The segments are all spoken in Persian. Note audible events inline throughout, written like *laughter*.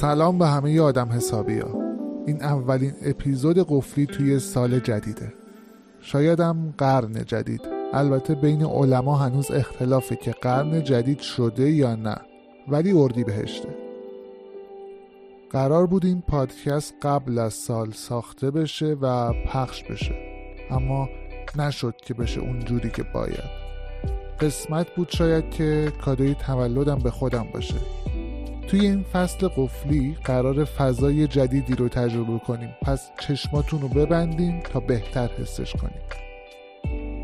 سلام به همه آدم حسابی ها. این اولین اپیزود قفلی توی سال جدیده. شایدم قرن جدید. البته بین علما هنوز اختلافه که قرن جدید شده یا نه. ولی اردی بهشته. قرار بود این پادکست قبل از سال ساخته بشه و پخش بشه. اما نشد که بشه اونجوری که باید. قسمت بود شاید که کادوی تولدم به خودم باشه. توی این فصل قفلی قرار فضای جدیدی رو تجربه کنیم. پس چشماتون رو ببندین تا بهتر حسش کنیم.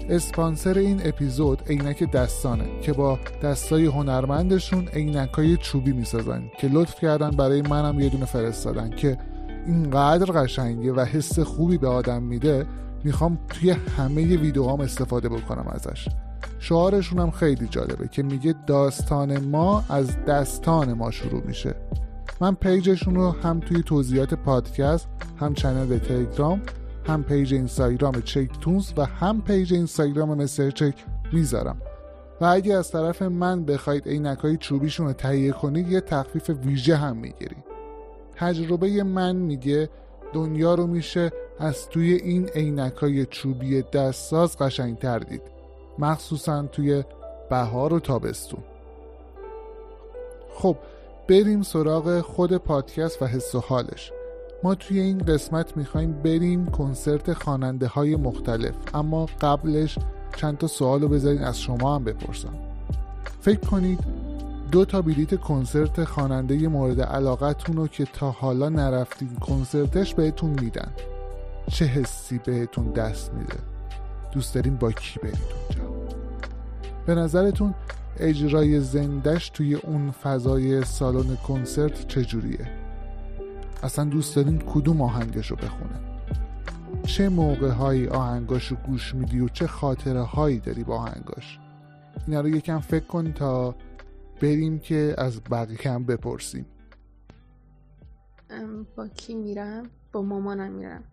اسپانسر این اپیزود عینک دستانه که با دستای هنرمندشون عینکای چوبی می‌سازن که لطف کردن برای منم یه دونه فرستادن که اینقدر قشنگه و حس خوبی به آدم میده می‌خوام توی همه ویدیوهام استفاده بکنم ازش. شعارشون هم خیلی جالبه که میگه داستان ما از دستان ما شروع میشه. من page شون رو هم توی توضیحات پادکست هم channel تلگرام هم page اینستاگرام چک تونز و هم page اینستاگرام مستر چک می‌ذارم. و اگه از طرف من بخواید عینک های چوبیشون رو تهیه کنید یه تخفیف ویژه هم می‌گیرید. تجربه من میگه دنیا رو میشه از توی این عینک های چوبی دستساز قشنگتر دید. مخصوصا توی بهار و تابستون. خب بریم سراغ خود پادکست و حس و حالش. ما توی این قسمت می‌خوایم بریم کنسرت خواننده های مختلف اما قبلش چند تا سوال رو بذارین از شما هم بپرسم. فکر کنید دو تا بلیت کنسرت خواننده مورد علاقتون رو که تا حالا نرفتین کنسرتش بهتون میدن. چه حسی بهتون دست میده؟ دوست دارین با کی برید اونجا؟ به نظرتون اجرای زندش توی اون فضای سالن کنسرت چجوریه؟ اصلا دوست دارین کدوم آهنگش رو بخونه چه موقع هایی آهنگاش رو گوش میدی و چه خاطره هایی داری با آهنگاش؟ اینا رو یکم فکر کن تا بریم که از بقیه هم بپرسیم. با کی میرم؟ با مامانم میرم.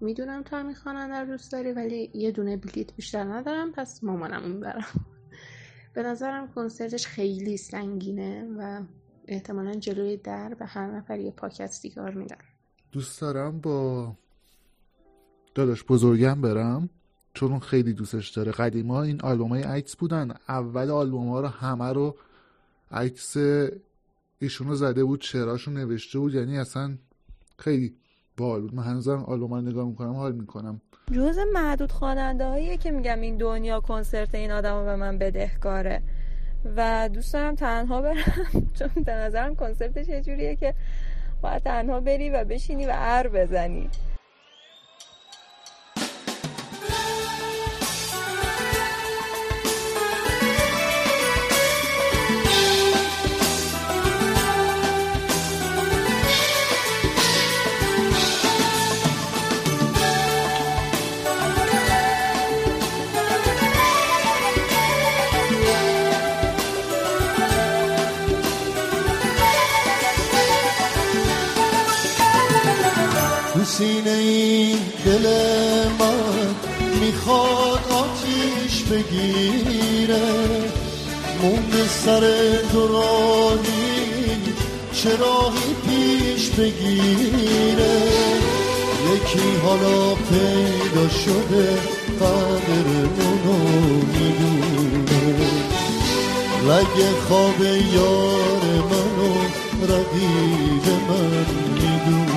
می‌دونم تو همین خواننده رو دوست داری ولی یه دونه بلیت بیشتر ندارم پس مامانم می‌برم به نظرم کنسرتش خیلی سنگینه و احتمالا جلوی در به هر نفر یه پاکت سیگار میدن. دوست دارم با داداش بزرگم برم چون اون خیلی دوستش داره. قدیما این آلبوم های عکس بودن. اول آلبوم ها رو همه رو عکس ایشون رو زده بود چراشون نوشته بود یعنی اصلا خیلی باحال بود. من هنوزم آلبوم نگاه می‌کنم حال می‌کنم. جز معدود خواننده هاییه که میگم این دنیا کنسرت این آدم به من بدهکاره. و دوست دارم تنها برم *laughs* چون به نظرم کنسرتش یه جوریه که باید تنها بری و بشینی و ار بزنی. سینه این دل من می‌خواد آتیش بگیره. موند سر دورانی چراغی پیش بگیره؟ یکی حالا پیدا شده قدرمونو می‌دونه. رگ خواب یار منو رقیب من می‌دونه.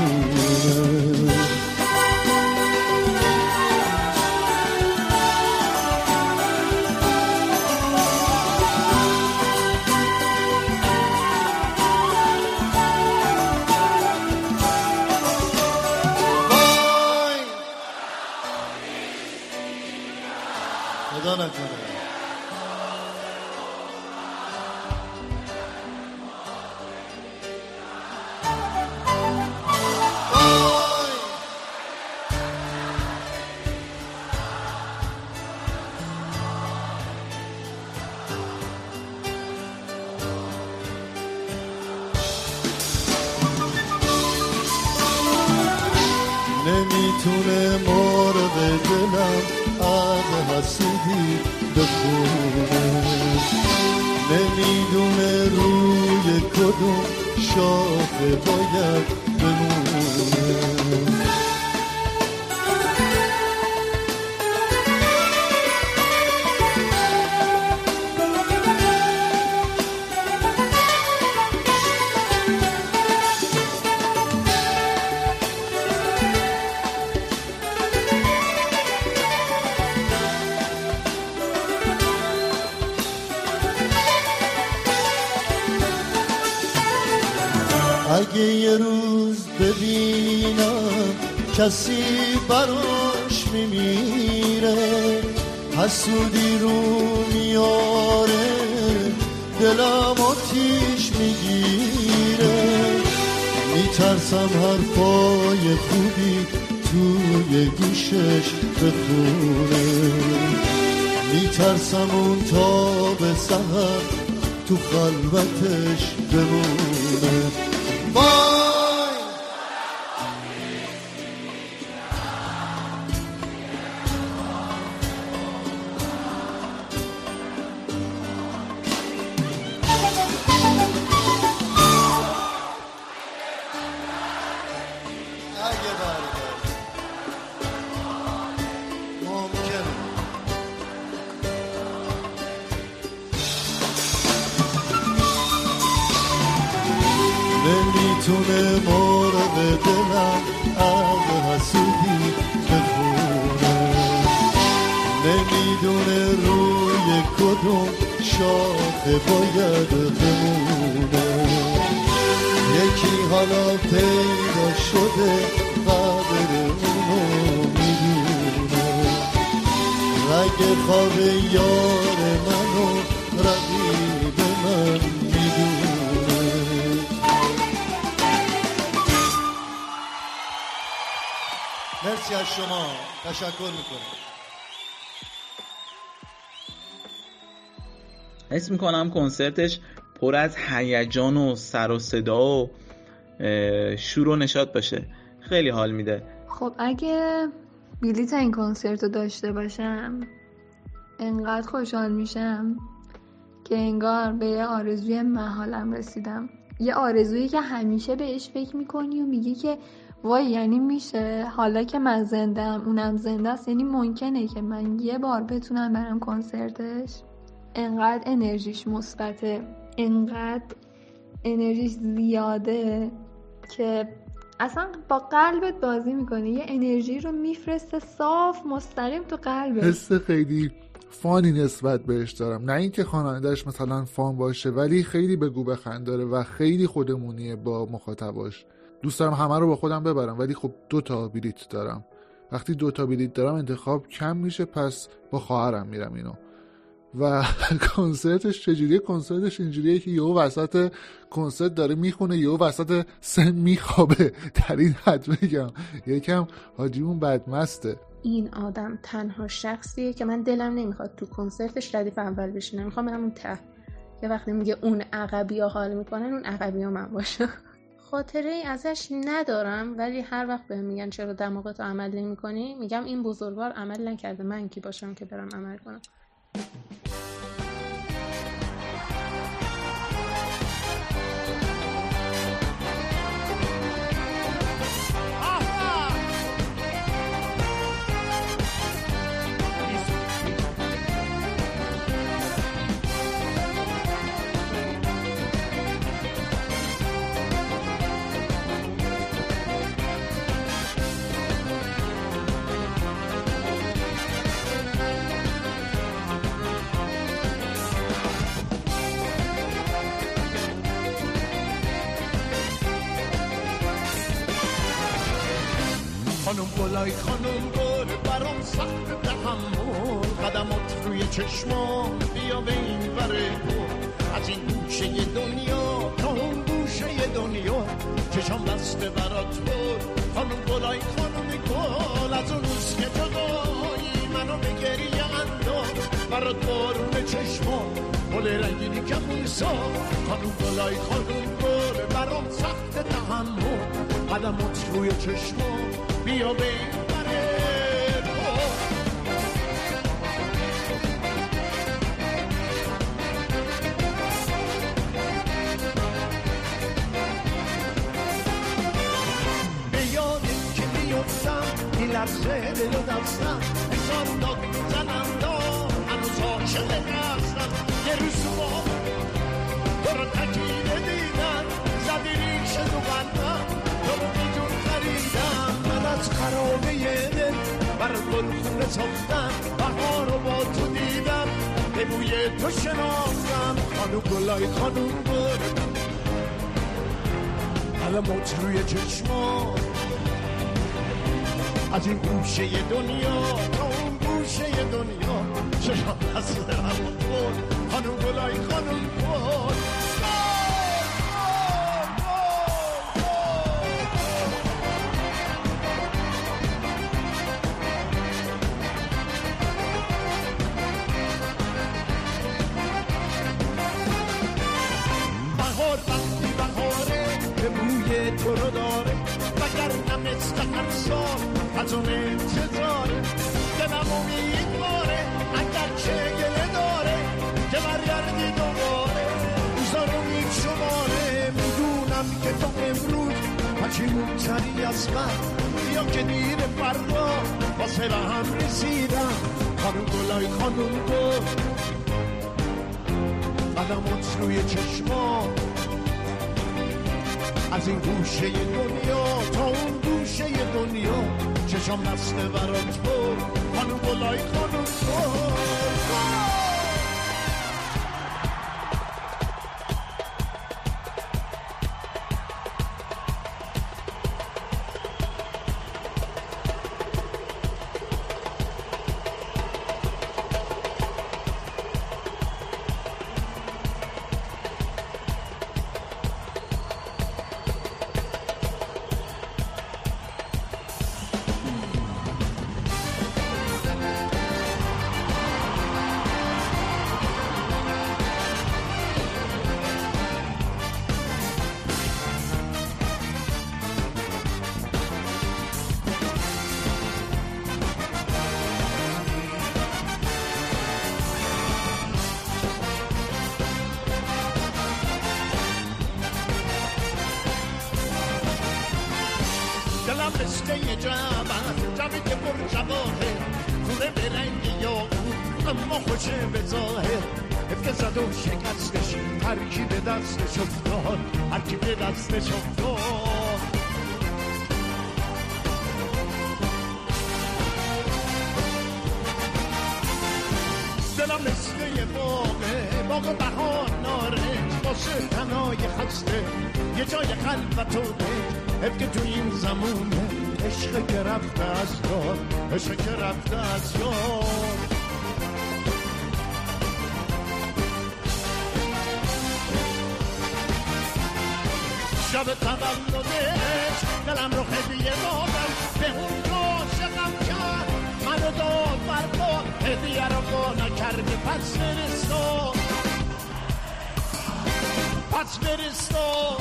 باید بمونه. یکی حالا پیدا شده قدر اونو می‌دونه. رگ خواب یار منو رقیب من می‌دونه. مرسی از شما. تشکر می‌کنم. حس می‌کنم کنسرتش پر از هیجان و سر و صدا و شور و نشاط باشه. خیلی حال میده. خب اگه بلیت این کنسرت رو داشته باشم انقدر خوشحال میشم که انگار به یه آرزوی محالم رسیدم. یه آرزویی که همیشه بهش فکر می‌کنی و میگی که وای یعنی میشه. حالا که من زندم اونم زنده است یعنی ممکنه که من یه بار بتونم برم کنسرتش. انقدر انرژیش مثبته انقدر انرژیش زیاده که اصلا با قلبت بازی می‌کنه یه انرژی رو میفرسته صاف مستقیم تو قلبت. حس خیلی فانی نسبت بهش دارم. نه اینکه خوانندهش مثلا فان باشه ولی خیلی بگو بخند داره و خیلی خودمونیه با مخاطباش. دوست دارم همه رو با خودم ببرم ولی خب دو تا بلیت دارم. وقتی دو تا بلیت دارم انتخاب کم میشه پس با خواهرم میرم اینو. و *laughs* کنسرتش چجوریه؟ کنسرتش اینجوریه که یهو وسط کنسرت داره می‌خونه یهو وسط سن میخوابه. در این حد بگم یکم حاجیمون بدمسته. این آدم تنها شخصیه که من دلم نمی‌خواد تو کنسرتش ردیف اول بشینم می‌خوام برم اون ته. که وقتی میگه اون عقبی ها حال می‌کنن اون عقبی ها من باشم *laughs* خاطره ای ازش ندارم ولی هر وقت بهم میگن چرا دماغتو عمل نمی‌کنی میگم این بزرگوار عمل نکرده. من کی باشم که برم عمل کنم؟ うん。گلای خانم گل برام سخت تحمل قدمات روی چشمام بیا به این وره از این گوشه دنیا تا اون گوشه دنیا چشام بسته برات بود. خانم گلای خانم گل از اون روز که جدایی منو به گریه انداز برات بارون چشمام گل رنگینی که سا خانم گلای خانم گل برام سخت تحمل قدمات روی چشمام. mio bene لحظه دلو دستم حساب داد زنم دا هنوز عاشق دستم یه روز صبح برو تکی بر گل خونه ساختم بهار رو با تو دیدم. به بوی تو شناختم خانو گلای خانوم گل علمات روی چشما از این گوشه دنیا تا اون گوشه دنیا چشم از هم بود خانم گلای خانم بود. اون انتظاره دلم امیدواره اگر چه گله داره که برگردی دوباره. روزا رو میشماره می‌دونم که تو امروز پشیمونتری از من بیا که دیر فردا واسه به هم رسیدم. خانم گلای خانم گل. قدمات روی چشما از این گوشه دنیا تا اون گوشه دنیا. چشم نسته برات بود خانم گلای خانم گل یه جمع جمعی که پر جواهه خونه به رنگ یا اما خوشه به ظاهر که زد و شکستش هر کی به دستش افتاد هر کی به دستش افتاد دلم مثل باغه باغ بهار نارنج واسه تنای خسته یه جای قلب تو ده حب که تو این زمونه عشق که رفته از یاد عشق که رفته از یاد شب تولدش دلم رو هدیه دادم به اون که عاشقم کرد. منو داد بردا هدیه رو با نکرده پس برستا پس برستا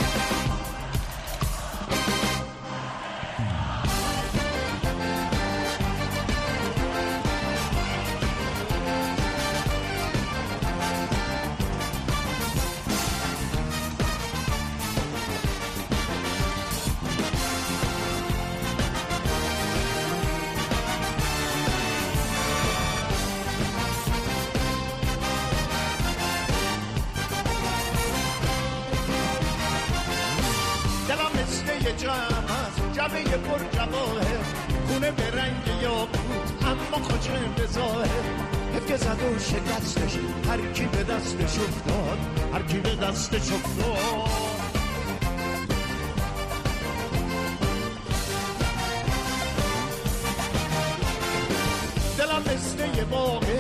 باغه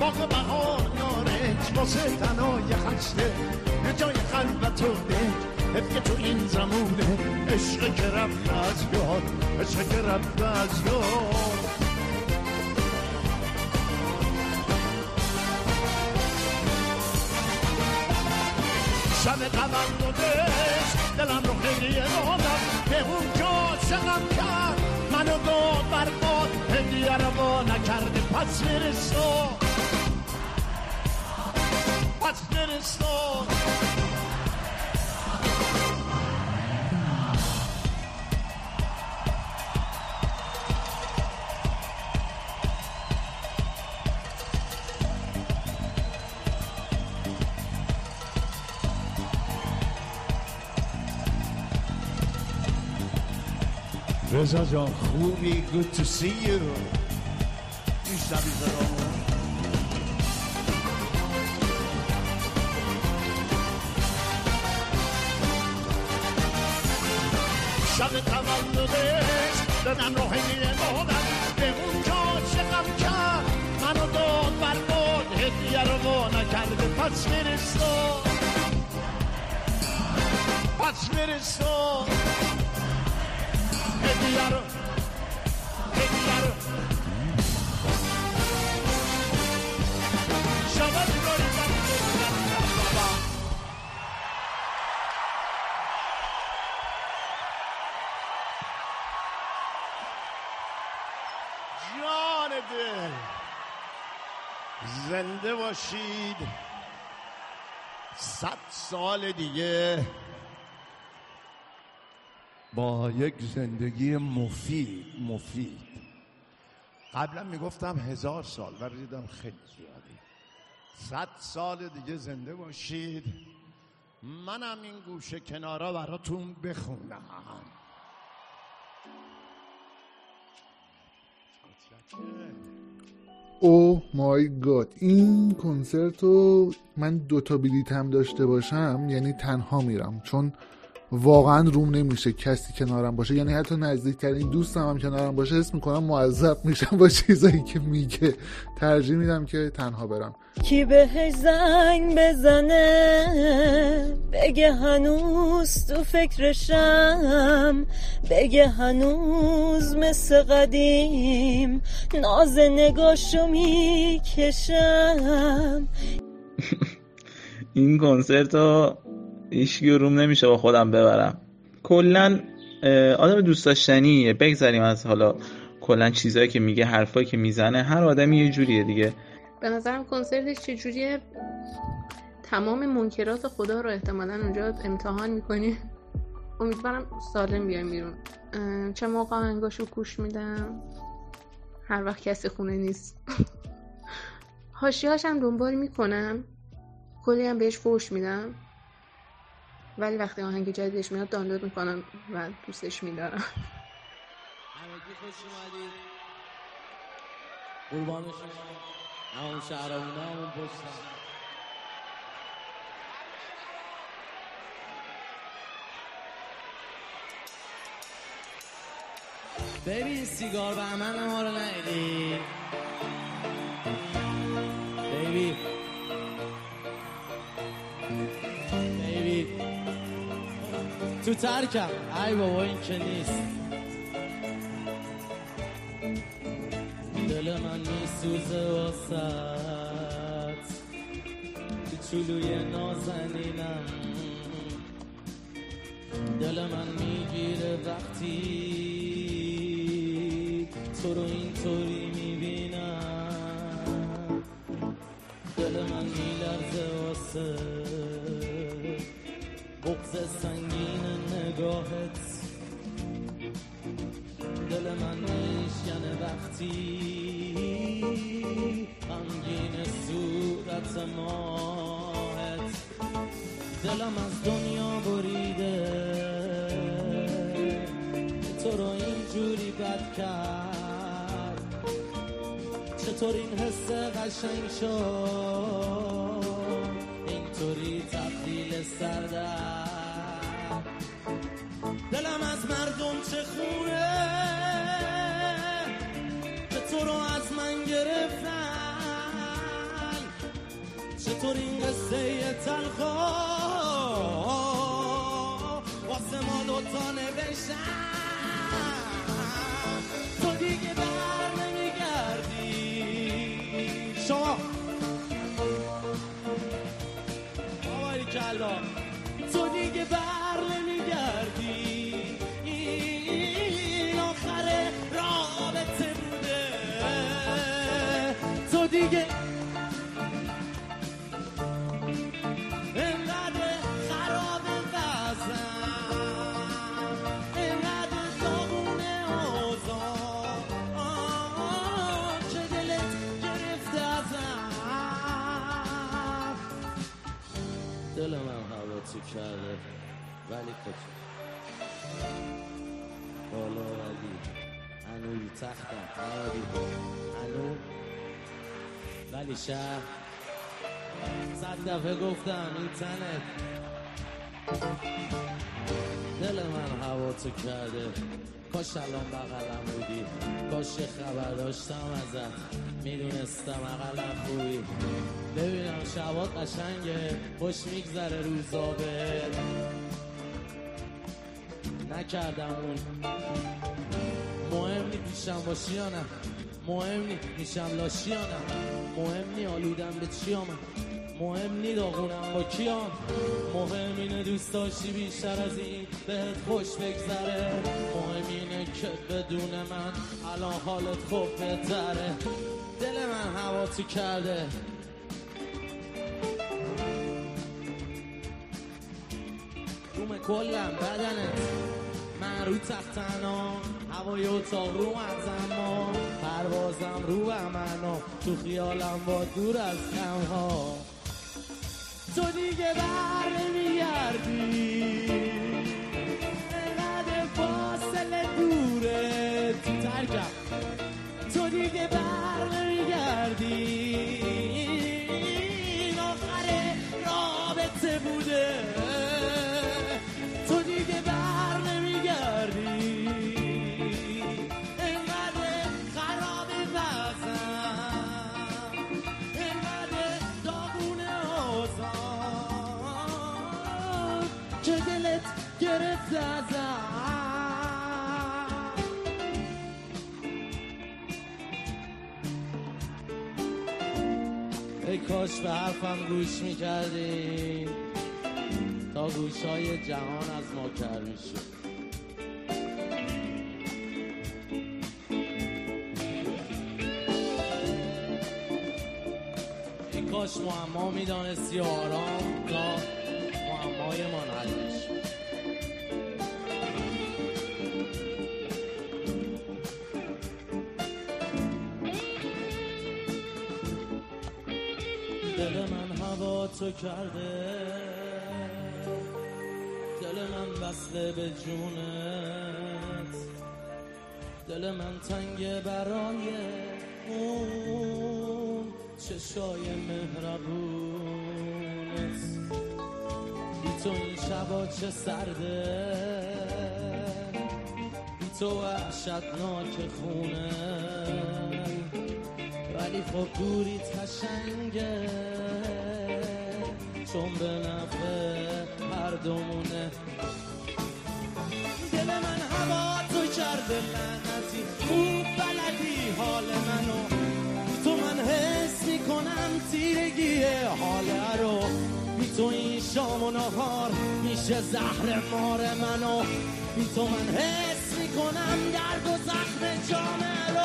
باغ بهار نارنج واسه تنای خسته یه جای خلوت و که تو این زمونه عشق که رفته از یاد عشق که رفته از یاد. شب تولدش دلم رو خیلی دادم به اون که عاشقم کرد منو داد بر باد هدیه رو با نکرده. What's in his store? What's in his store? There's a John Ruby, good to see you. صدامو شب تولدش به من رو هدیه دادن به اونجا چه غم کرد منو داد بر باد هدیه رو وا نکرده پس فرستاد پس فرستاد باشید. صد سال دیگه با یک زندگی مفید مفید. قبلا می‌گفتم هزار سال ولی دیدم خیلی زیادی. صد سال دیگه زنده باشید. منم این گوشه کنارا براتون بخونم. او مای گاد این کنسرت رو من دوتا بلیت هم داشته باشم یعنی تنها میرم. چون واقعا روم نمیشه کسی کنارم باشه. یعنی حتی نزدیکترین دوستم هم کنارم باشه حس می‌کنم معذب میشم با چیزایی که میگه. ترجیح میدم که تنها برم. کی بهش زنگ بزنه؟ بگه هنوز تو فکرشم. بگه هنوز مثل قدیم ناز نگاشو می‌کشم. *laughs* این کنسرت هیچکی روم نمیشه با خودم ببرم. کلا آدم دوست داشتنیه. بگذریم از حالا کلا چیزایی که میگه حرفایی که می‌زنه. هر آدمی یه جوریه دیگه. به نظرم کنسرتش چجوریه تمام منکرات خدا رو احتمالا اونجا امتحان می‌کنی. امیدوارم سالم بیایم بیرون. چه موقع آهنگاشو گوش میدم؟ هر وقت کسی خونه نیست. *laughs* هاشیهاش هم دنبال می‌کنم. کلی هم بهش فوش میدم. ولی وقتی آهنگ جدیدش میاد دانلود می‌کنم و دوستش میدارم. خوش اومدید. ببین سیگار بهمن ما رو ندیدی تو ترکم. ای بابا این که نیست. دل من میسوزه واسد تو چلوی نازنینم. دل من می‌گیره وقتی تو رو اینطوری می‌بینم. دل من میلرزه واسه. بغز سنگین نگاهت. دل من میشکنه وقتی غمگین صورت ماهت. دلم از دنیا بریده. تو رو اینجوری بد کرد. چطور این حس قشنگ شد؟ دفعه گفتم این تنت. دل من هوا تو کرده. کاش الان بغلم بودی. کاش خبر داشتم ازت. می‌دونستم اقلا خوبی. ببینم شبات قشنگه. خوش میگذره روزا به نکردم اون. مهم نی پیشم باشی یا نه. مهم نی میشم لاشی یا نه. مهم نی آلودم به چی آمد. مهم نی داغونم با کیام مهم اینه دوست داشتی بیشتر از این بهت خوش بگذره. مهم اینه که بدون من الان حالت خوب بهتره. دل من هوا تو کرده. روم کلم بدنت من رو تختنا. هوای اتاق رو اما پروازم رو امنا تو خیالم با دور از کمها تو دیگه بر نمیگردی انقدر فاصله دوره تو ترکم تو دیگه بر کاش به حرفم گوش می‌کردین تا گوش های جهان از ما کر می‌شد. ای کاش معما می‌دانستی آرام تا معمای من حل دل من هوا تو کرده. دل من وصله به جونت. دل من تنگ برای اون چشای مهربونت. بی تو این شبا چه سرده. بی تو وحشتناک خونه. ولی خب دوری تشنگه چون به نفع هر دومونه دل من هوا تو کرده لعنتی. خوب بلدی حال منو. تو من حس می‌کنم تیرگی حال رو. بی تو این شام و نهار میشه زهر مار منو. بی تو من حس می‌کنم درد و زخم جامعه رو.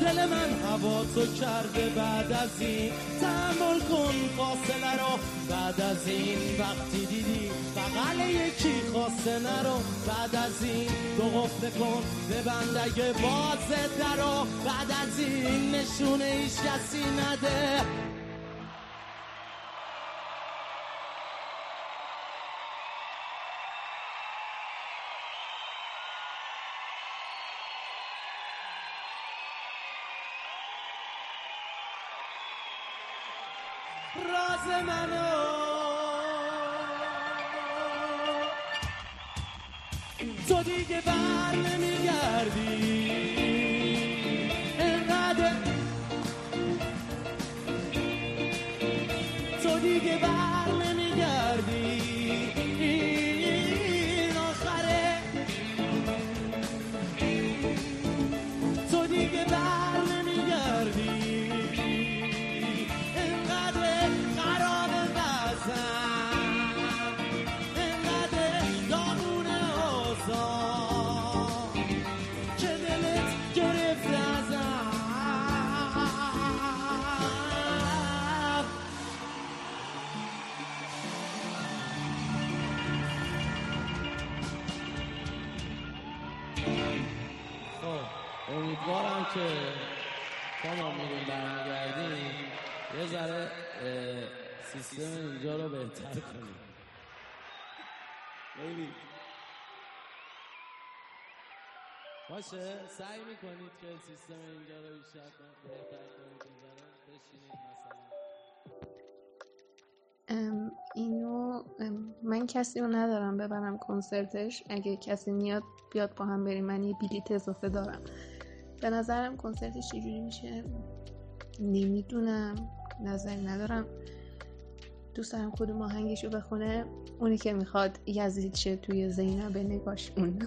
دل من هوا تو کرده بعد از این تحمل کن فاصله رو. بعد از این وقتی دیدی بغل یکی خواسته نرو. بعد از این دو قفل کن به بندگه باز درو. بعد از این نشونه ایش کسی نده. راز باشه سعی می‌کنید که سیستم اینجا رو بیشتر بهتر کنید بشینید مثلا. اینو من کسی رو ندارم ببرم کنسرتش. اگه کسی میاد بیاد با هم بریم. من یه بلیت اضافه دارم. به نظرم کنسرتش چجوری میشه؟ نمی‌دونم. نظری ندارم. دوست دارم کدوم آهنگشو بخونه. اونی که می‌خواد یزید شه توی زینب نگاش اون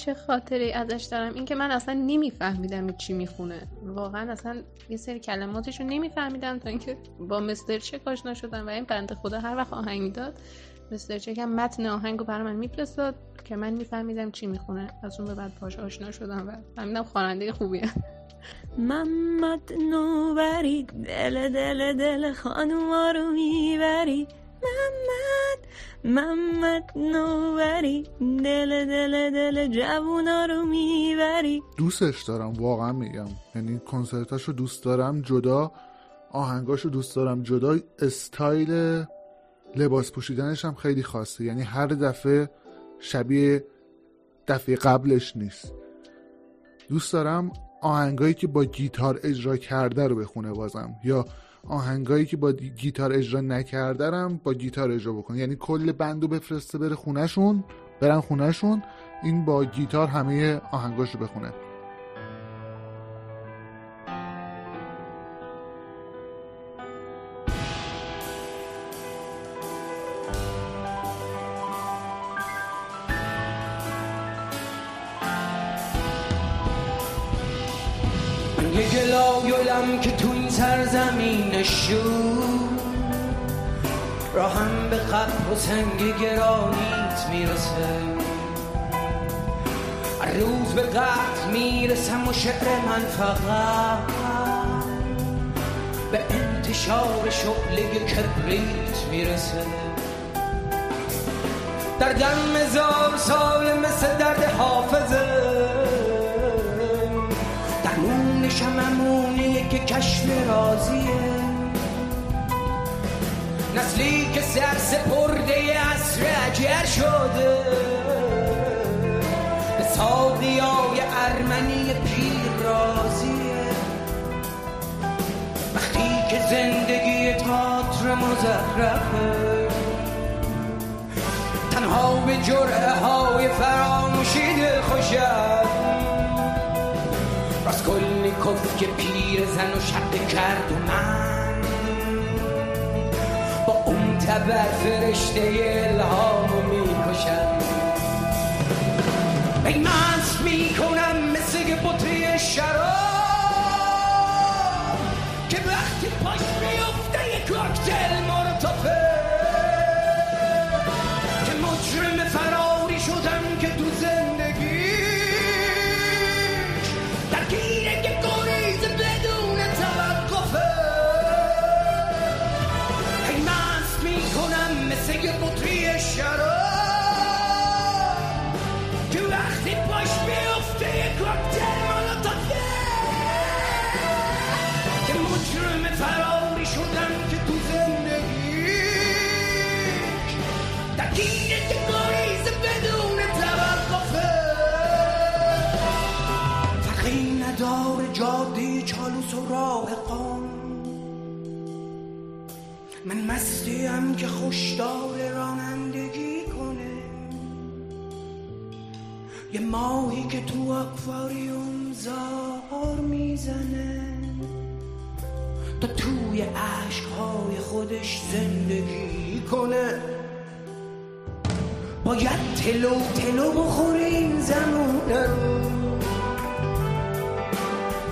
چه خاطری ازش دارم؟ اینکه من اصلا نمیفهمیدم چی می‌خونه. واقعا اصلا یه سری کلماتش رو نمیفهمیدم تا اینکه با مستر چک آشنا شدم و این بنده خدا هر وقت آهنگ داد مستر چک هم متن آهنگ رو برای من میفرستاد که من میفهمیدم چی می‌خونه. از اون به بعد باش آشنا شدم و فهمیدم خواننده خوبیه. محمد نوبری دل دل دل خانوما رو می‌بری. محمد محمد نوبری دل دل دل جوونا رو می‌بری. دوستش دارم واقعا میگم. یعنی کنسرتاشو دوست دارم جدا آهنگاشو دوست دارم جدا. استایل لباس پوشیدنش هم خیلی خاصه. یعنی هر دفعه شبیه دفعه قبلش نیست. دوست دارم آهنگایی که با گیتار اجرا کرده رو بخونه بازم. یا آهنگایی که با گیتار اجرا نکرده با گیتار اجرا بکنه یعنی کل بندو بفرسته بره خونهشون برن خونهشون این با گیتار همه آهنگاش رو بخونه. و سنگ گرانیت می‌رسه. روز به قطع می‌رسم و شعر من فقط. به انتشار شعله کبریت می‌رسه. در دم هزار سال مثل درد حافظه. شممونه که کشف رازیه نسلی که سر سپرده عصر اجر شده به ساقیای ارمنی پیر رازیه وقتی که زندگی تاتر مزخرفه تنها به جرعه های فراموشی دل خوشم کف که پیر زن و شب کرد و من تبر فرشته الهامو می‌کشم. ای مست می‌کنم مثل بطری شراب که وقتی پاش میفته یک کوکتل خوشدار رانندگی کنه. یه ماهی که تو اکواریوم زار می‌زنه. تا توی عشقهای خودش زندگی کنه. باید تلو تلو بخوره این زمونه رو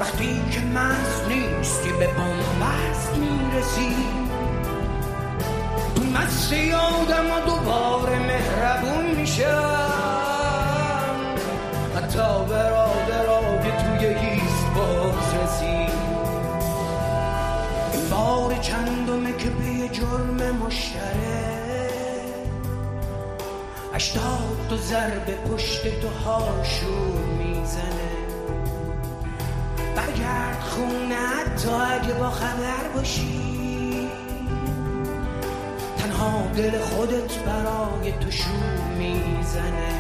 وقتی که مست نیستی به بومبست می‌رسی مست یادم و دوباره مهربون میشم. حتی برادرا که توی هیست باز رسید این بار چندمه که به جرم مشتره اشتاد تو ضربه پشت تو هاشون می‌زنه. برگرد خونه حتی اگه با خبر باشی. دل خودت برای تو شور می‌زنه.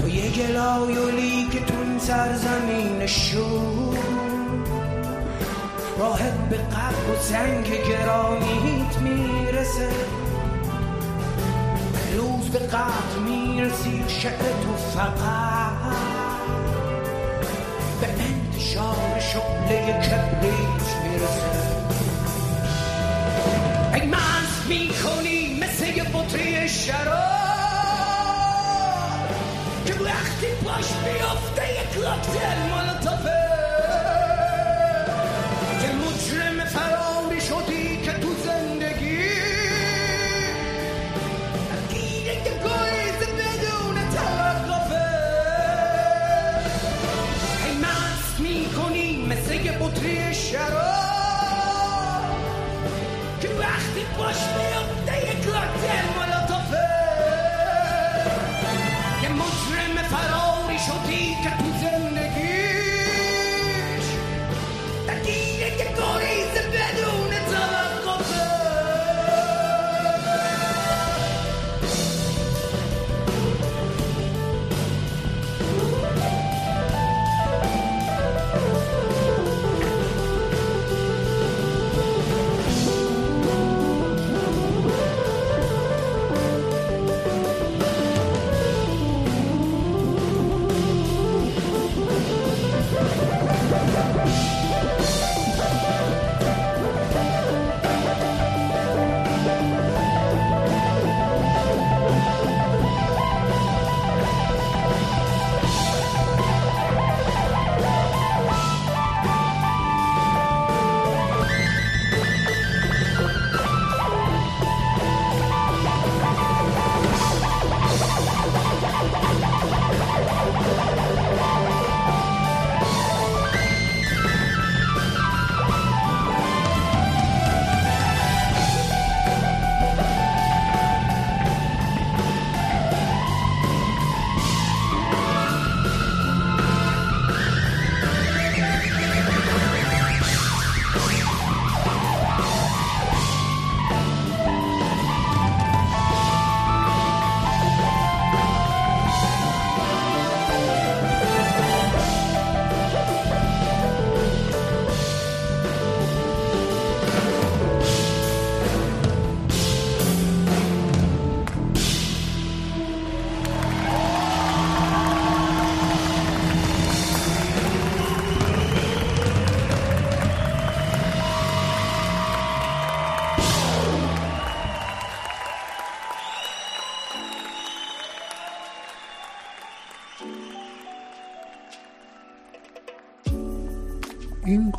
تو یه گلایولی که تو این سرزمین شور راهت به قلب و زنگ گرانیت می‌رسه. روز به قلب می‌رسی شعر تو فقط. به انتشار شعله کبریت می‌رسه. مست می‌کنی مثل یه بطری شراب که وقتی باش بیافته یه کلاکتل مالتافه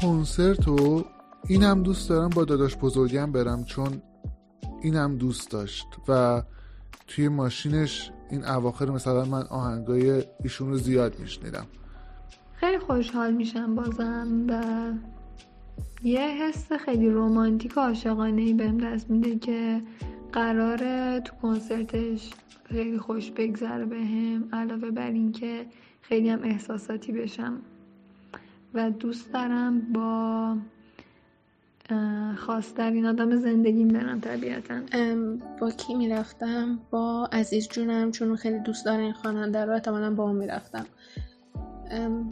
کنسرت رو اینم دوست دارم با داداش بزرگم برم چون اینم دوست داشت و توی ماشینش این اواخر مثلا من آهنگای ایشون رو زیاد میشنیدم. خیلی خوشحال میشم بازم و یه حس خیلی رومانتیک و عاشقانه ای بهم دست میده که قراره تو کنسرتش خیلی خوش بگذره بهم علاوه بر اینکه خیلی هم احساساتی بشم. و دوست دارم با خواسترین آدم زندگیم برم طبیعتا. با کی می‌رفتم؟ با عزیز جونم چون خیلی دوست داره این خواننده رو احتمالا با اون می‌رفتم.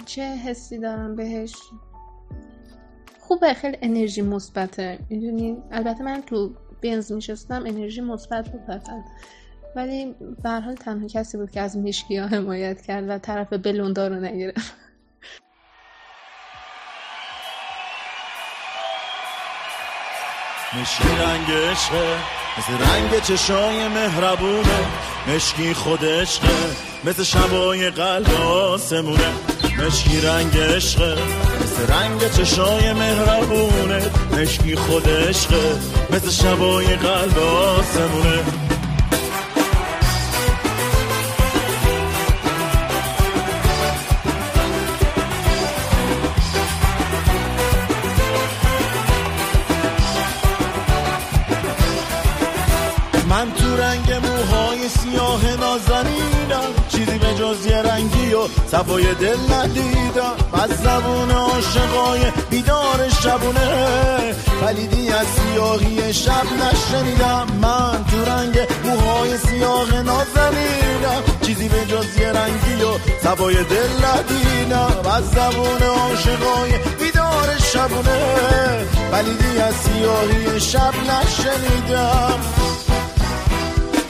چه حسی دارم بهش؟ خوبه خیلی انرژی مثبته. می‌دونی؟ البته من تو بنز میشستم انرژی مثبت بود قطعا ولی به حال تنها کسی بود که از مشکی ها حمایت کرد و طرف بلوندا رو نگرفت. مشکی رنگ عشقه. مثل رنگ چشای مهربونه. مشکی خود عشقه. مثل شبای قلب آسمونه. مشکی رنگ عشقه. مثل رنگ چشای مهربونه. مشکی خود عشقه. مثل شبای قلب آسمونه. سیاه نازنینم. چیزی به جز یه رنگی و صفای دل ندیدم. از زبون عاشقای بیدار شبونه. پلیدی از سیاهی شب نشنیدم. من تو رنگ موهای سیاه نازنینم. چیزی به جز یه رنگی و سوای دل ندیدم. از زبون عاشقای بیدار شبونه. ولیدی از سیاهی شب نشنیدم.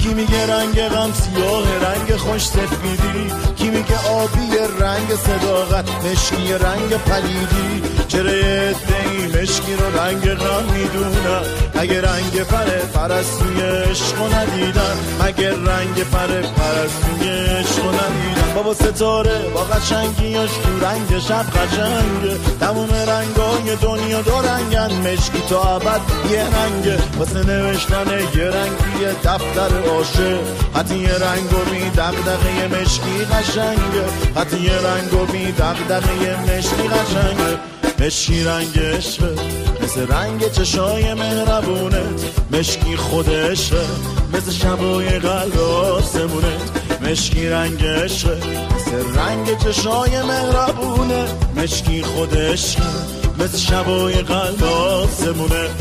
کی میگه رنگ غم سیاه رنگ خوش سفیدی کی میگه آبی رنگ صداقت مشکی رنگ پلیدی؟ چرا ای مشکی رو رنگ غم می‌دونم؟ اگه رنگ پره پرستوی عشق ندیدن اگه رنگ پره پرستوی عشق ندیدن بابا ستاره با قشنگیاش تو رنگ شب قشنگه تموم رنگای دنیا دو رنگن مشکی تا ابد یه رنگه واسه نوشتن یه رنگی دفتر عاشق. حتی یه رنگ و بی دقدقه مشکی قشنگه حتی یه رنگ و بی دقدقه مشکی قشنگه مشکی رنگ عشقه مثل رنگ چشای مهربونت مشکی خود عشقه مثل شبای قلب آسمونت مشکی رنگ عشقه مثل رنگ چشای مهربونه. مشکی خود عشقه مثل شبای قلب آسمونت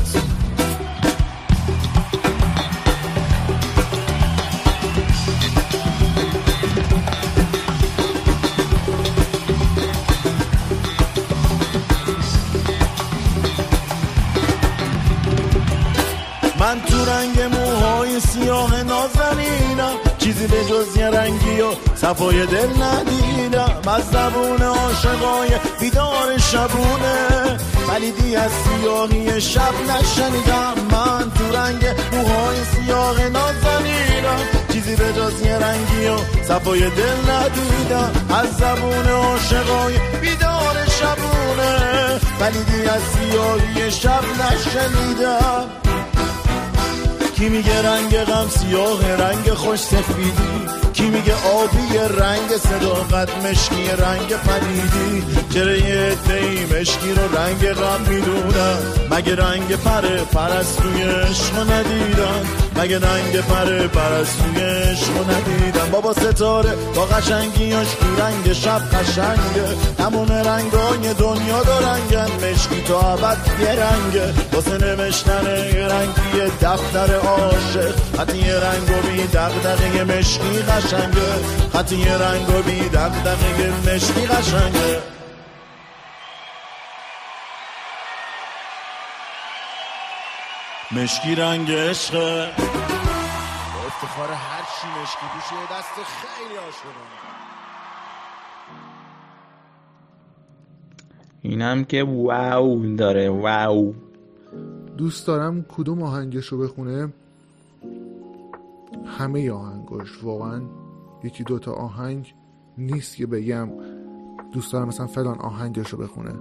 چیزی به جز یه رنگی و صفای دل ندیدم. از زبون عاشقای بیدار شبونه. ولی از سیاهی شب نشنیدم. من تو رنگ موهای سیاه نازنینم. چیزی به جز یه رنگی و صفای دل ندیدم. از زبون عاشقای بیدار شبونه. ولی از سیاهی شب نشنیدم. کی میگه رنگ غم سیاه رنگ خوش سفیدی؟ کی میگه آبی رنگ صداقت مشکی رنگ پدیدی؟ چرا یه ای مشکی رو رنگ غم می‌دونم؟ مگه رنگ پره پرستوی عشق ندیدم؟ مگه رنگ پره پرستوی عشق ندیدم؟ بابا ستاره با قشنگیاش تو رنگ شب قشنگه. تموم رنگای دنیا دو رنگن. مشکی تا ابد یه رنگه. واسه نوشتن یه رنگی دفتر عاشق. حتی یه رنگ و بی دقدقه مشکی قشنگه. حتی یه رنگ و بی دقدقه مشکی قشنگه. مشکی رنگ عشقه با افتخار هر چی مشکی پوشه دست خیلی عاشقانه اینم که واو داره واو. دوست دارم کدوم آهنگش رو بخونه؟ همه آهنگاش واقعا یکی دوتا آهنگ نیست که بگم دوست دارم مثلا فلان آهنگش رو بخونه.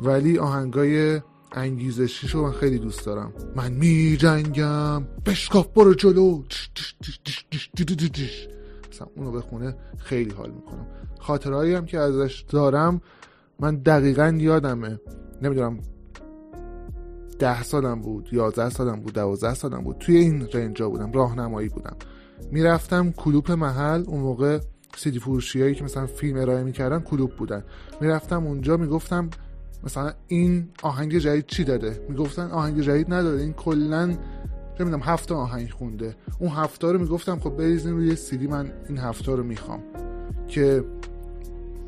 ولی آهنگای انگیزشیش رو من خیلی دوست دارم. من می جنگم بشکاف برو جلو. مثلا اونو بخونه خیلی حال می‌کنم. خاطرهایی هم که ازش دارم من دقیقا یادمه. نمی‌دونم ده سالم بود یازده سالم بود دوازده سالم بود. توی این رنجا بودم راهنمایی بودم. می‌رفتم کلوپ محل اون موقع سیدی فروشی هایی که مثلا فیلم ارائه می‌کردن کلوپ بودن. می‌رفتم اونجا می‌گفتم مثلا این آهنگ جدید چی داده؟ می‌گفتن آهنگ جدید نداره. این کلا نمی‌دونم هفته آهنگ خونده. اون هفته رو می‌گفتم خب بریزین روی سیدی من این هفته رو می‌خوام. که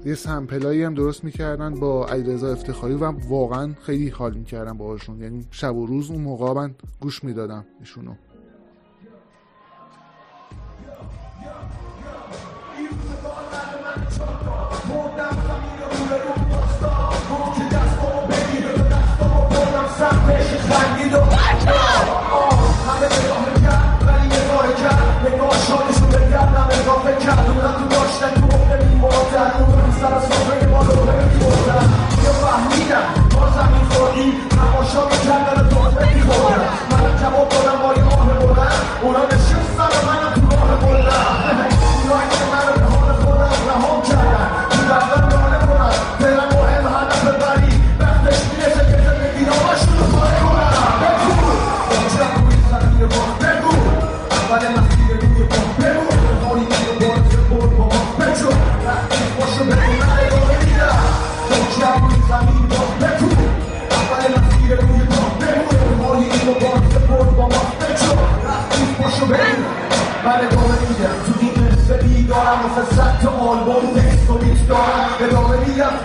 یه سمپلایی هم درست می‌کردن با علیرضا افتخاری و واقعا خیلی حال می‌کردم باهاشون. یعنی شب و روز اون موقع من گوش می‌دادم ایشونو.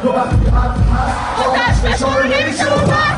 Bu karşılaşmanın en uçurum var.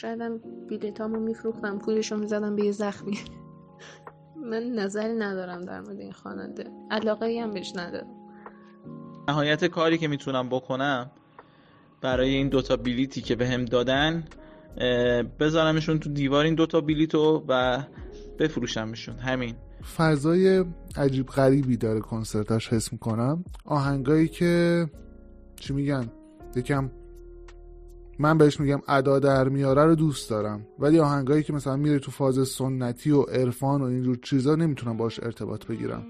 شایدم بیلیتامو میفروختم پولشو می‌زدم به یه زخمی. من نظری ندارم در مورد این خواننده علاقه هم بهش ندارم. نهایت کاری که می‌تونم بکنم برای این دوتا بلیتی که بهم دادن اه، بذارمشون تو دیوار این دوتا بلیتو و بفروشمشون. همین. فضای عجیب غریبی داره کنسرتاش حس می‌کنم. آهنگایی که چی میگن؟ یکم من بهش میگم ادا در میاره رو دوست دارم. ولی آهنگایی که مثلا میره تو فاز سنتی و عرفان و اینجور چیزا نمی‌تونم باش ارتباط بگیرم.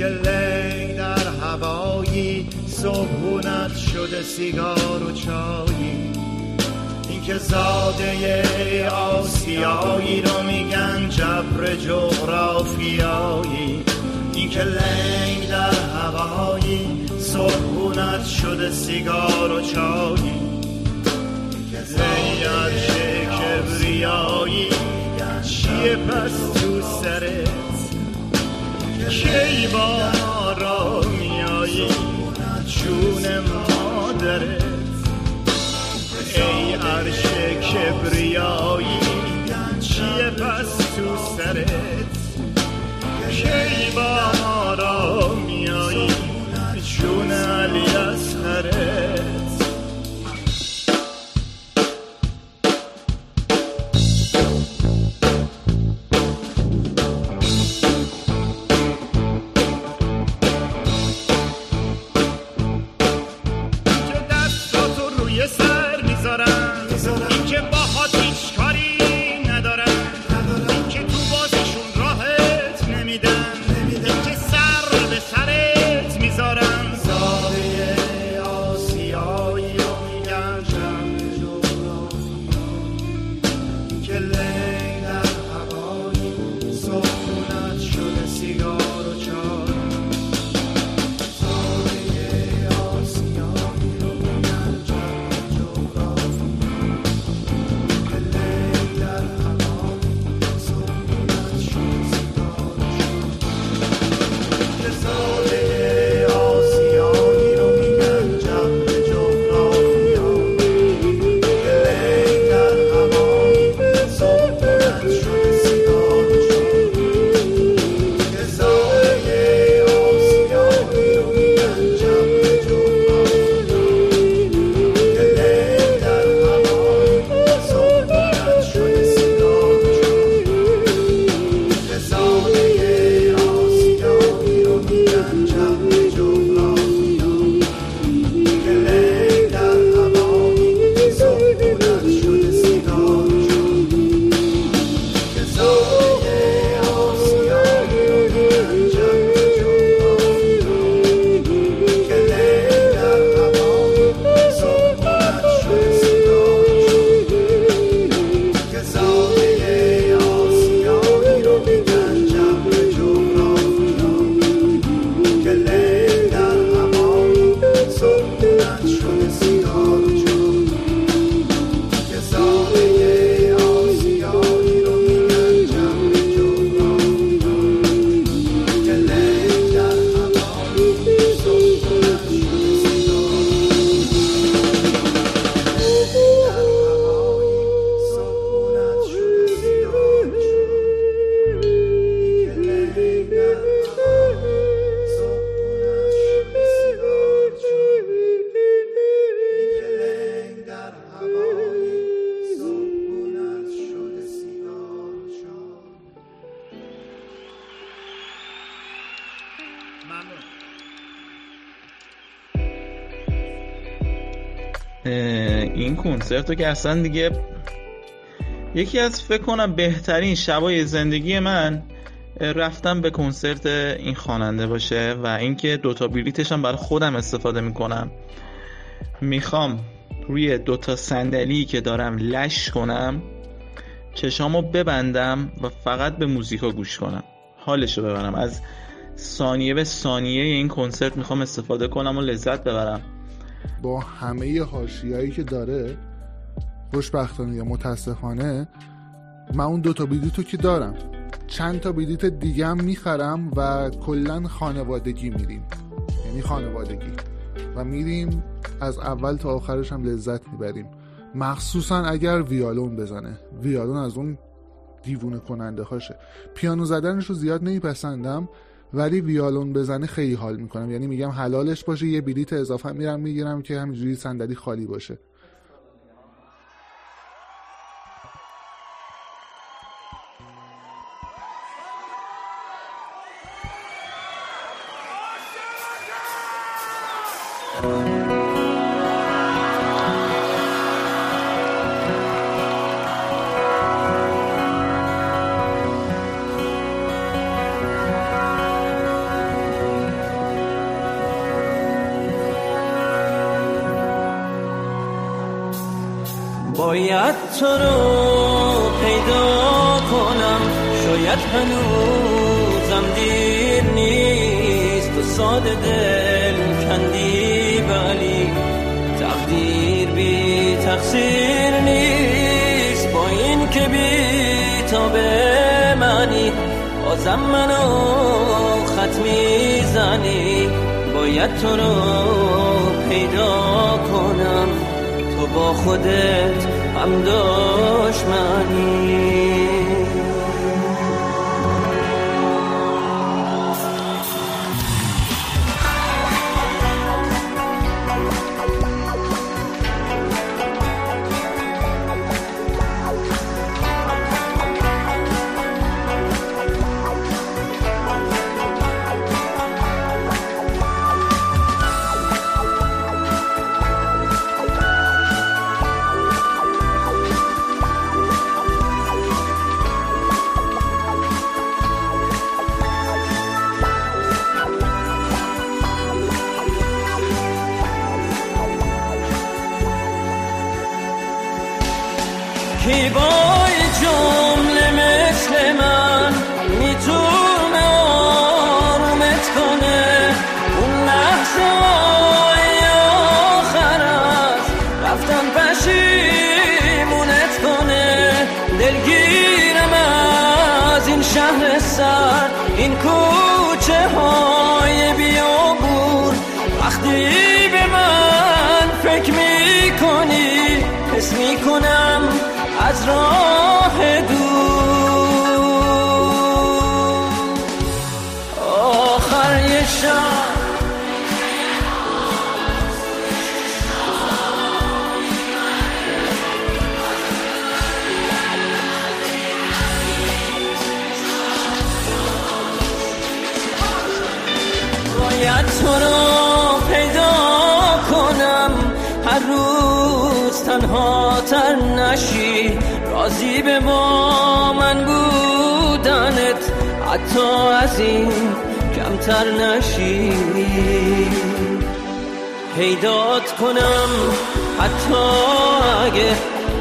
که لی در هوایی صبحونت شده سیگار و چایی. این که زاده آسیایی رو میگن جبر جغرافیایی. این که لنگ در هوایی صبحونت شده سیگار و چایی. زیاد کبریایی چیه پس تو سرت کی با را میایی. جون مادرت ای عرش کبریایی. چیه پس تو سرت؟ کی با رو که اصلا دیگه یکی از فکر کنم بهترین شبای زندگی من رفتم به کنسرت این خواننده باشه و اینکه دوتا بلیتش هم برای خودم استفاده می‌کنم. می‌خوام روی دوتا صندلی که دارم لش کنم چشامو ببندم و فقط به موزیکا گوش کنم. حالشو ببرم. از ثانیه به ثانیه این کنسرت می‌خوام استفاده کنم و لذت ببرم. با همه حاشیه‌ای که داره خوشبختانه یا متاسفانه من اون دوتا بلیتو که دارم. چند تا بلیت دیگه هم می‌خرم و کلا خانوادگی میریم. یعنی خانوادگی. و میریم از اول تا آخرش هم لذت می‌بریم. مخصوصا اگر ویالون بزنه. ویالون از اون دیوونه کننده هاشه. پیانو زدنش رو زیاد نمیپسندم ولی ویالون بزنه خیلی حال می‌کنم. یعنی میگم حلالش باشه یه بلیت اضافه میرم می‌گیرم که همینجوری صندلی خالی باشه. کی با من بودنت حتی از این کمتر نشی پیدات کنم حتی اگه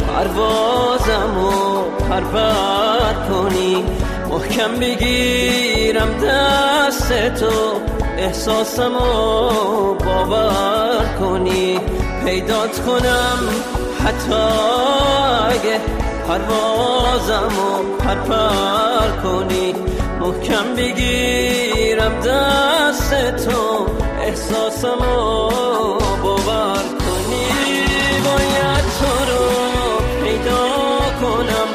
پروازم و پرور کنی. محکم بگیرم دست تو احساسم و باور کنی. پیدات کنم حتی اگه پروازم و پرپر کنی. محکم بگیرم دست تو. احساسم و باور کنی. باید تو رو پیدا کنم.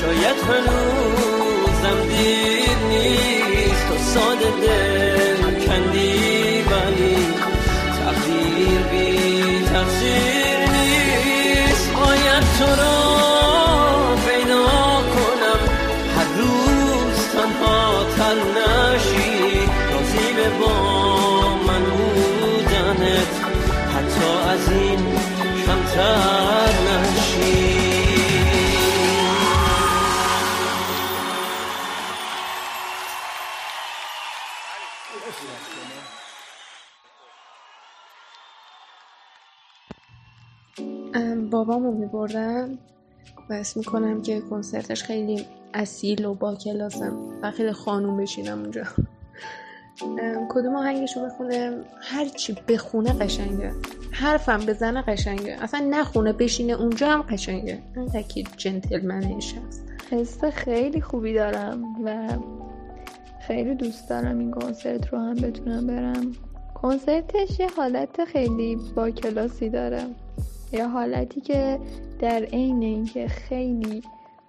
شاید هنوزم دیر نیست. تو ساده دل بدتر نشی. بابامو میبردم. و اسم می‌کنم که کنسرتش خیلی اصیل و با کلاسم و خیلی خانوم بشینم اونجا. کدوم آهنگشو بخونه هرچی بخونه قشنگه. حرفم بزنه قشنگه. اصلا نخونه بشینه اونجا هم قشنگه. اون تکی جنتلمنش هست. حس خیلی خوبی دارم و خیلی دوست دارم این کنسرت رو هم بتونم برم. کنسرتش یه حالت خیلی با کلاسی داره. یه حالتی که در عین اینکه خیلی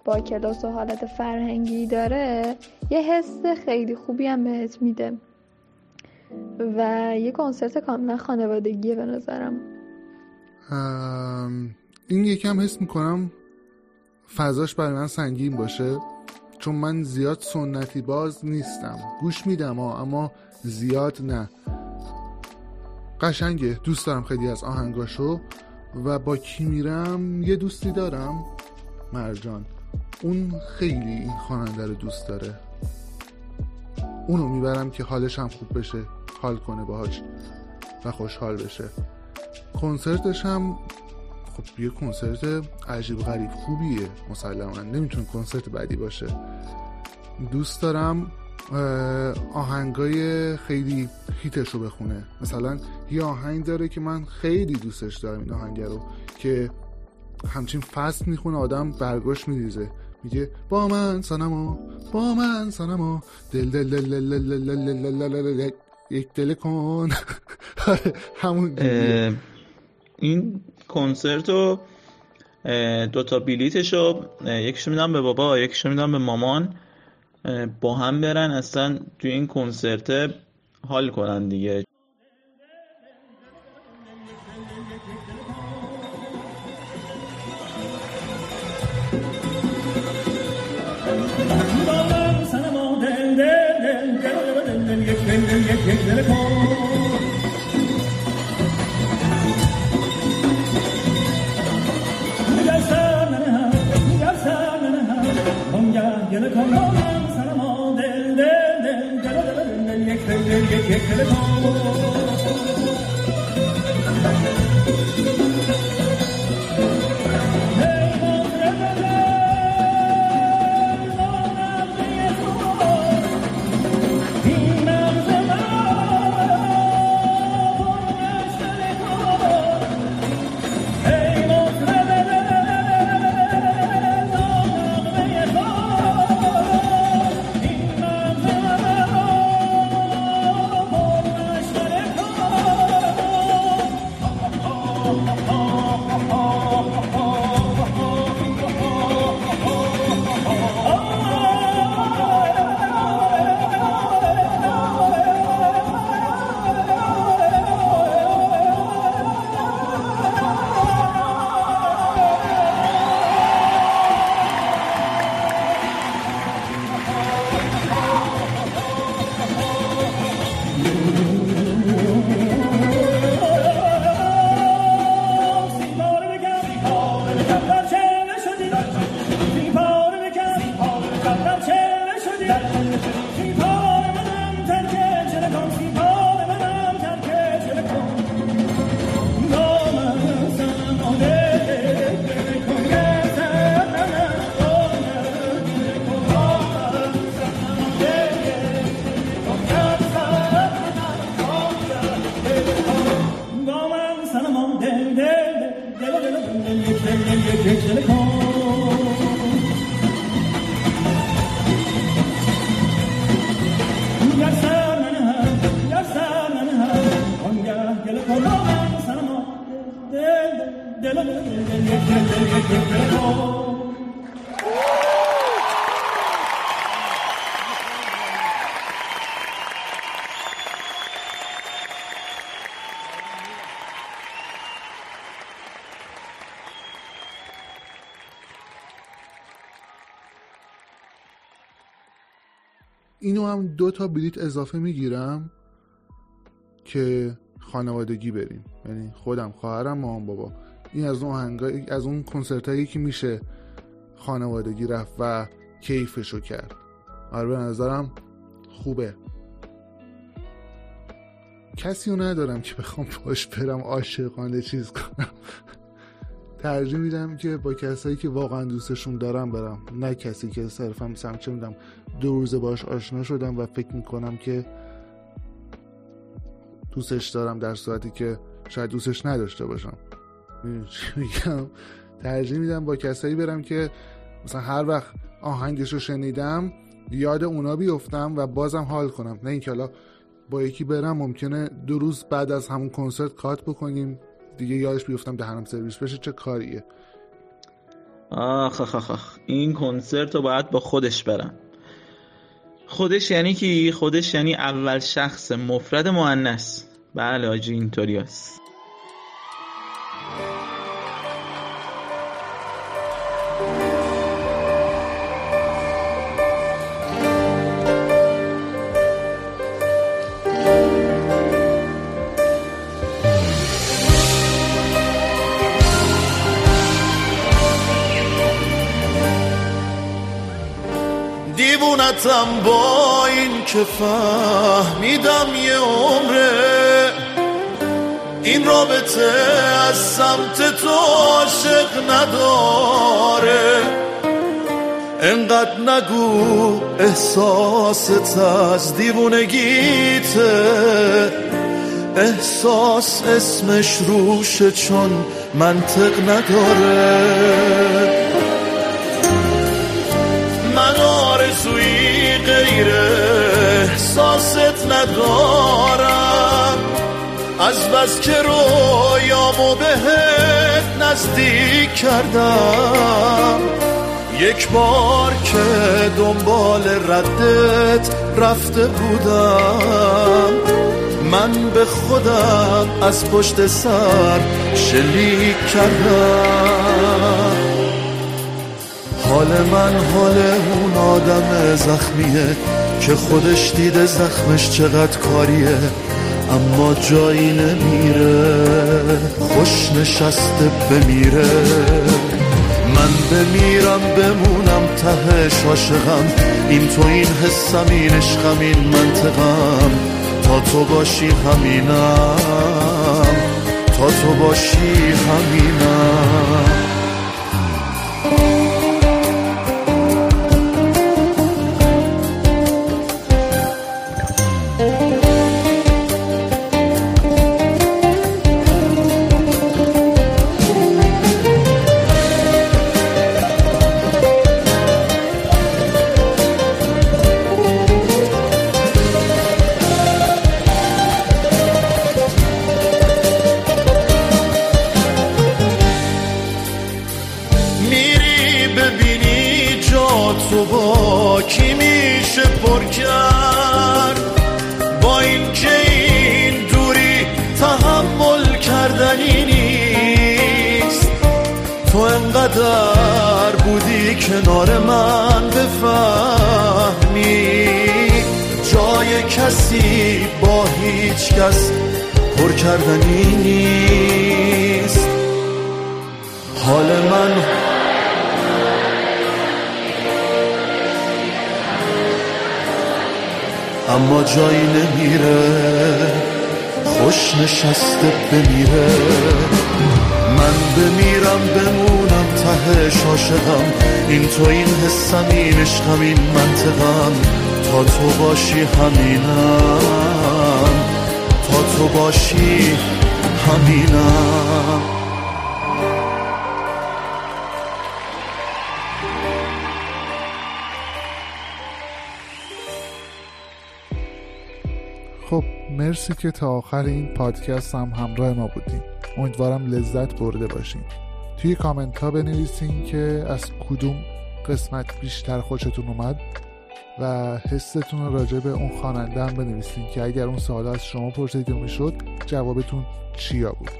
با کلاس و حالت فرهنگی داره یه حس خیلی خوبی هم بهت میده. و یه کنسرت کاملا خانوادگیه به نظرم. این یکم حس می‌کنم فضاش برای من سنگین باشه چون من زیاد سنتی باز نیستم. گوش میدم ها اما زیاد نه. قشنگه دوست دارم خیلی از آهنگاشو و با کی میرم؟ یه دوستی دارم مرجان. اون خیلی این خواننده رو دوست داره. اونو می‌برم که حالش هم خوب بشه. حال کنه باهاش و خوشحال بشه کنسرتش هم خب یه کنسرت عجیب غریب خوبیه مسلما نمی‌تونه کنسرت بعدی باشه دوست دارم آهنگای خیلی هیتش رو بخونه مثلا یه آهنگ داره که من خیلی دوستش دارم این آهنگ رو که همچین فصل می‌خونه آدم برگاش میریزه میگه با من سنما با من سنما دل دل دل دل دل دل دل دل یک دل کن. *laughs* همون این کنسرت رو دوتا بلیتش رو یکیشو میدم به بابا یکیشو میدم به مامان. با هم برن اصلا توی این کنسرت حال کنن دیگه. دل گله کن دارم سرما دل دل دل دل دل دل یک دل یک یک دل دو تا بلیت اضافه می‌گیرم که خانوادگی بریم. یعنی خودم خواهرم مامان بابا. این از اون هنگایی از اون کنسرت هایی که میشه خانوادگی رفت و کیفشو کرد. آره به نظرم خوبه. کسی رو ندارم که بخوام باش برم عاشقانه چیز کنم. ترجیح میدم که با کسایی که واقعا دوستشون دارم برم. نه کسی که صرفا مثلا چه میدم دو روزه باش آشنا شدم و فکر می‌کنم که دوستش دارم در صورتی که شاید دوستش نداشته باشم. میگم؟ ترجیح میدم با کسایی برم که مثلا هر وقت آهنگش رو شنیدم یاد اونا بیفتم و بازم حال کنم. نه اینکه حالا با یکی برم ممکنه دو روز بعد از همون کنسرت کات بکنیم. دیگه یادش بیفتم دهنم سرویس بشه چه کاریه؟ آخ آخ آخ این کنسرت رو باید با خودش برم. خودش یعنی کی؟ خودش یعنی اول شخص مفرد مؤنث. بله آجی اینطوری است دیوونتم با این که فهمیدم یه عمره. این رابطه از سمت تو عاشق نداره. انقدر نگو احساست از دیوونگیته احساس اسمش روشه چون منطق نداره. احساست ندارم. از بس که رویامو بهت نزدیک کردم. یک بار که دنبال ردت رفته بودم. من به خودم از پشت سر شلیک کردم. حال من حال اون آدم زخمیه. که خودش دیده زخمش چقدر کاریه اما جایی نمیره. خوش نشسته بمیره. من بمیرم بمونم تهش عاشقم. این تو این حسم این عشقم این منطقم. تا تو باشی همینم. تا تو باشی همینم. عشقم این منطقم تا تو باشی همینم. تا تو باشی همینم. خب مرسی که تا آخر این پادکست هم همراه ما بودین. امیدوارم لذت برده باشین. توی کامنت ها بنویسین که از کدوم قسمت بیشتر خوشتون اومد و حستون راجع به اون خواننده هم بنویسین که اگر اون سوال از شما پرسیده می‌شد جوابتون چیا بود.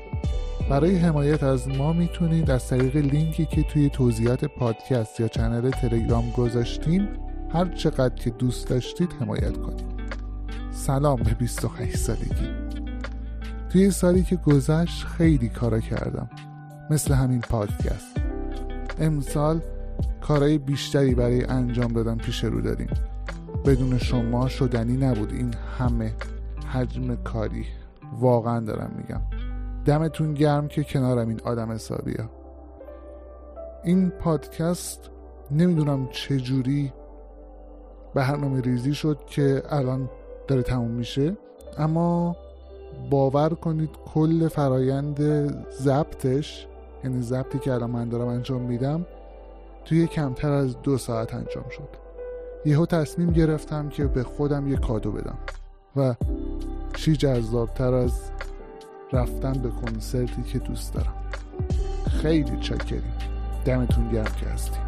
برای حمایت از ما می‌تونید از طریق لینکی که توی توضیحات پادکست یا چنل تلگرام گذاشتیم هر چقدر که دوست داشتید حمایت کنید. سلام به 28 سالگی. توی سالی که گذشت خیلی کارا کردم. مثل همین پادکست. امسال کارهای بیشتری برای انجام دادن پیش رو داریم. بدون شما شدنی نبود. این همه حجم کاری. واقعا دارم میگم. دمتون گرم که کنارم این آدم حسابیه. این پادکست نمی‌دونم چجوری برنامه ریزی شد که الان داره تموم میشه. اما باور کنید کل فرایند ضبطش یعنی ضبطی که الان من دارم انجام میدم توی کمتر از دو ساعت انجام شد. یهو تصمیم گرفتم که به خودم یه کادو بدم و چی جذابتر از رفتن به کنسرتی که دوست دارم. خیلی چاکریم دمتون گرم که هستیم.